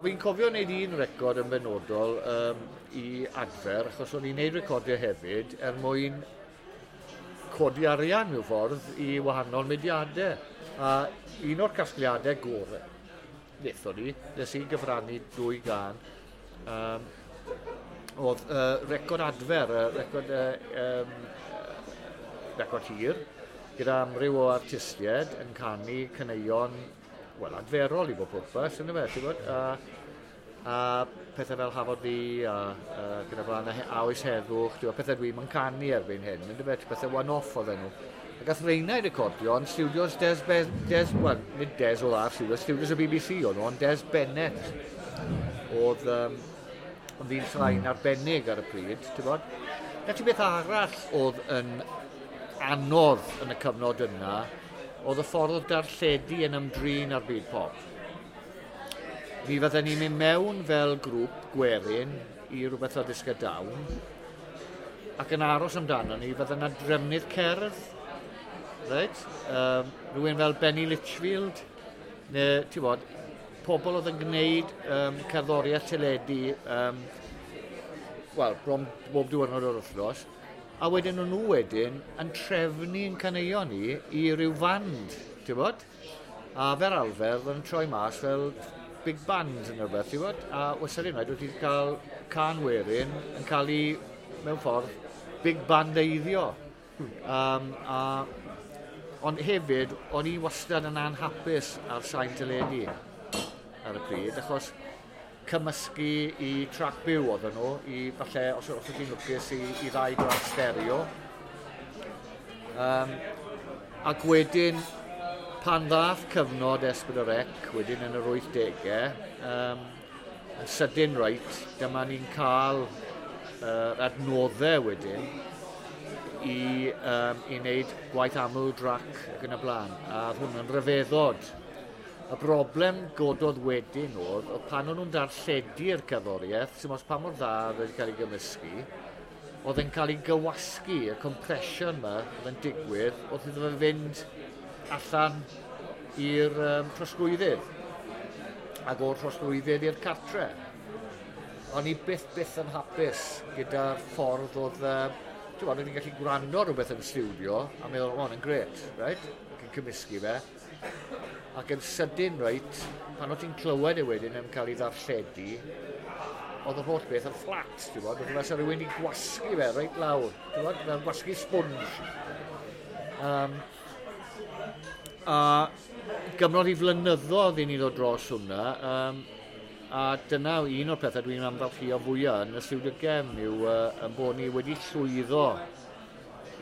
Fi'n cofio wneud un record yn benodol um, i adfer, achos o'n i'n neud recordiau hefyd er mwyn codi arian mewn ffordd i wahanol mediadau. A un o'r casgliadau gore, wnaethon ni, nes i gyfrannu dwy gan, um, oedd uh, record adfer, uh, record, uh, um, record hir, gyda amryw o artistiaid yn canu cyneuon wel, adferol i bob pwrpas, yn y fe, ti'n bod? A, a pethau fel hafod fi, a, a gyda blaen, a awys heddwch, ti'n pethau dwi'n ma'n canu erbyn hyn, yn y fe, pethau one-off oedden nhw. A gath reina i recordio yn studios Des, Be Des well, nid Des o ar studios, studios y BBC o'n nhw, ond Des Bennett. Oedd um, yn ddyn llain arbennig ar y pryd, ti'n bod? Na ti beth arall oedd yn anodd yn y cyfnod yna, oedd y ffordd o darlledu yn ymdrin ar byd pop. Mi fydden ni'n mynd mewn fel grŵp gwerin i rhywbeth o disgo dawn ac yn aros amdano ni fydden na drefnydd cerdd. Right? Um, rhywun fel Benny Litchfield neu, ti'n bod, pobl oedd yn gwneud um, cerddoriaeth teledu um, wel, brom bob diwrnod o'r wythnos, a wedyn o'n nhw wedyn yn trefnu yn caneuon ni i ryw fand, ti'n bod? A fer alfer, yn troi mas fel big band yn rhywbeth, ti'n bod? A wastad unwaith wedi cael can werin yn cael ei, mewn ffordd, big band eiddio. Um, a, ond hefyd, o'n i wastad yn anhapus ar sain teledu ar y pryd, achos cymysgu i trac byw oedd nhw, i falle, os, os ydych chi'n lwcus, i, i ddau gwlad stereo. Um, ac wedyn, pan ddath cyfnod Esbydorec, wedyn yn yr 80au, um, yn sydyn reit, dyma ni'n cael uh, adnoddau wedyn i, um, i wneud gwaith aml drac ac yn y blaen. A hwn yn ryfeddod Y broblem gododd wedyn oedd, oedd pan o'n nhw'n darlledu'r cyddoriaeth, sy'n mos pa mor dda wedi cael ei gymysgu, oedd e'n cael ei gywasgu, y compression yma oedd e'n digwydd, oedd iddo fe fynd allan i'r um, trosglwyddydd ac o'r trosglwyddydd i'r cartre. O'n i byth byth yn hapus gyda'r ffordd oedd uh, ti'n bod, fi'n gallu gwrando rhywbeth yn studio, a meddwl, o, yn gret, right? Ac yn cymysgu fe. Ac yn sydyn, reit, pan o ti'n clywed e wedyn yn cael ei ddarlledu, oedd y holl beth yn fflat, ti'n bod, oedd yna rhywun i gwasgu fe, reit lawr, ti'n bod, fe'n gwasgu sponge. Um, a gymryd i flynyddoedd i ni ddod dros hwnna, um, A dyna un o'r pethau dwi'n amfalchio fwyaf yn y stiwdio gem yw uh, yn bod ni wedi llwyddo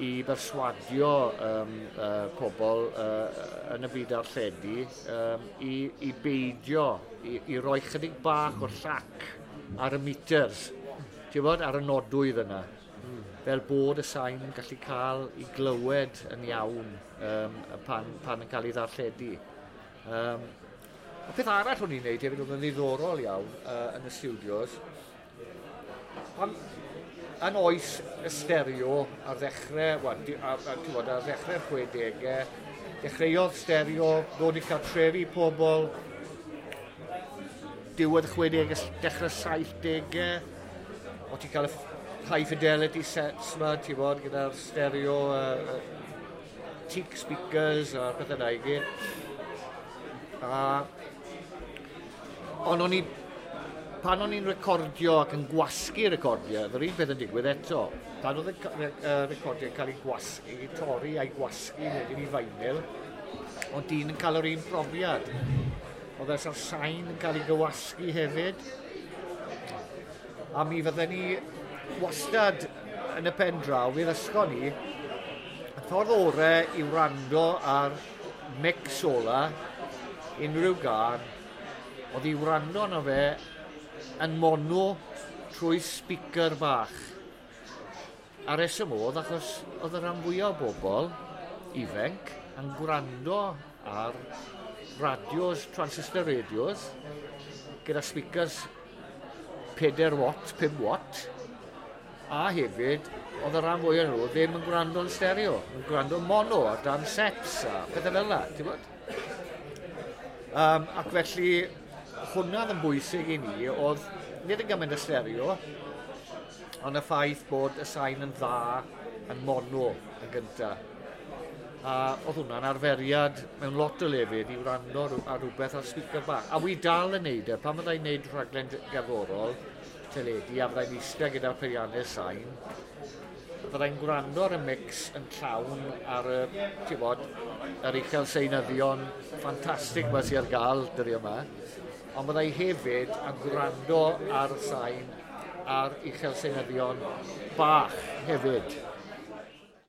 i berswadio um, uh, pobl uh, yn y byd arlledu um, i, i beidio, i, i roi chydig bach o'r llac ar y meters, ti'n bod, ar y nodwydd yna. Mm. Fel bod y sain yn gallu cael ei glywed yn iawn um, pan, pan yn cael ei ddarlledu. Um, Y peth arall o'n i'n neud hefyd oedd yn ddiddorol iawn uh, yn y studios. Pan, yn oes y stereo ar ddechrau, wan, ar, ar, bod, ar ddechrau'r 60au, dechreuodd stereo ddod i cael trefi pobl diwedd y 60au, dechrau 70au, o ti'n cael y high fidelity sets yma, ti'n bod, gyda'r stereo, uh, uh, teak speakers a'r pethau na i gyd. A ond o'n i, pan o'n i'n recordio ac yn gwasgu recordio, yr un peth yn digwydd eto. Pan oedd y recordio yn cael ei gwasgu, torri a'i gwasgu, wedyn i feinil, ond dyn yn cael yr un profiad. Oedd ers sain yn cael ei gywasgu hefyd. A mi fydden ni wastad yn y pen draw, fydd ysgo ni, y ffordd orau i wrando ar mix ola unrhyw gan oedd i wrando na fe yn mono trwy speaker bach. A reswm oedd achos oedd y rhan fwyaf o bobl ifenc yn gwrando ar radios, transistor radios, gyda speakers 4 watt, 5 watt, a hefyd oedd y rhan fwyaf nhw ddim yn gwrando yn stereo, yn gwrando mono a dan sets a pethau fel yna, ti'n bod? Um, ac felly hwnna yn bwysig i ni, oedd nid yn gymaint y stereo, ond y ffaith bod y sain yn dda yn mono yn gyntaf. A oedd hwnna'n arferiad mewn lot o lefydd i wrando ar rhywbeth ar speaker bach. A wi dal yn neud e, pan fyddai'n neud rhaglen gerddorol, teledu, a fyddai'n eistedd gyda'r peiriannau sain, fyddai'n gwrando ar y mix yn llawn ar y, ti'n bod, yr uchel seinyddion ffantastig mae sy'n ar gael dydw yma ond byddai hefyd yn gwrando ar y sain ar uchel seinyddion bach hefyd.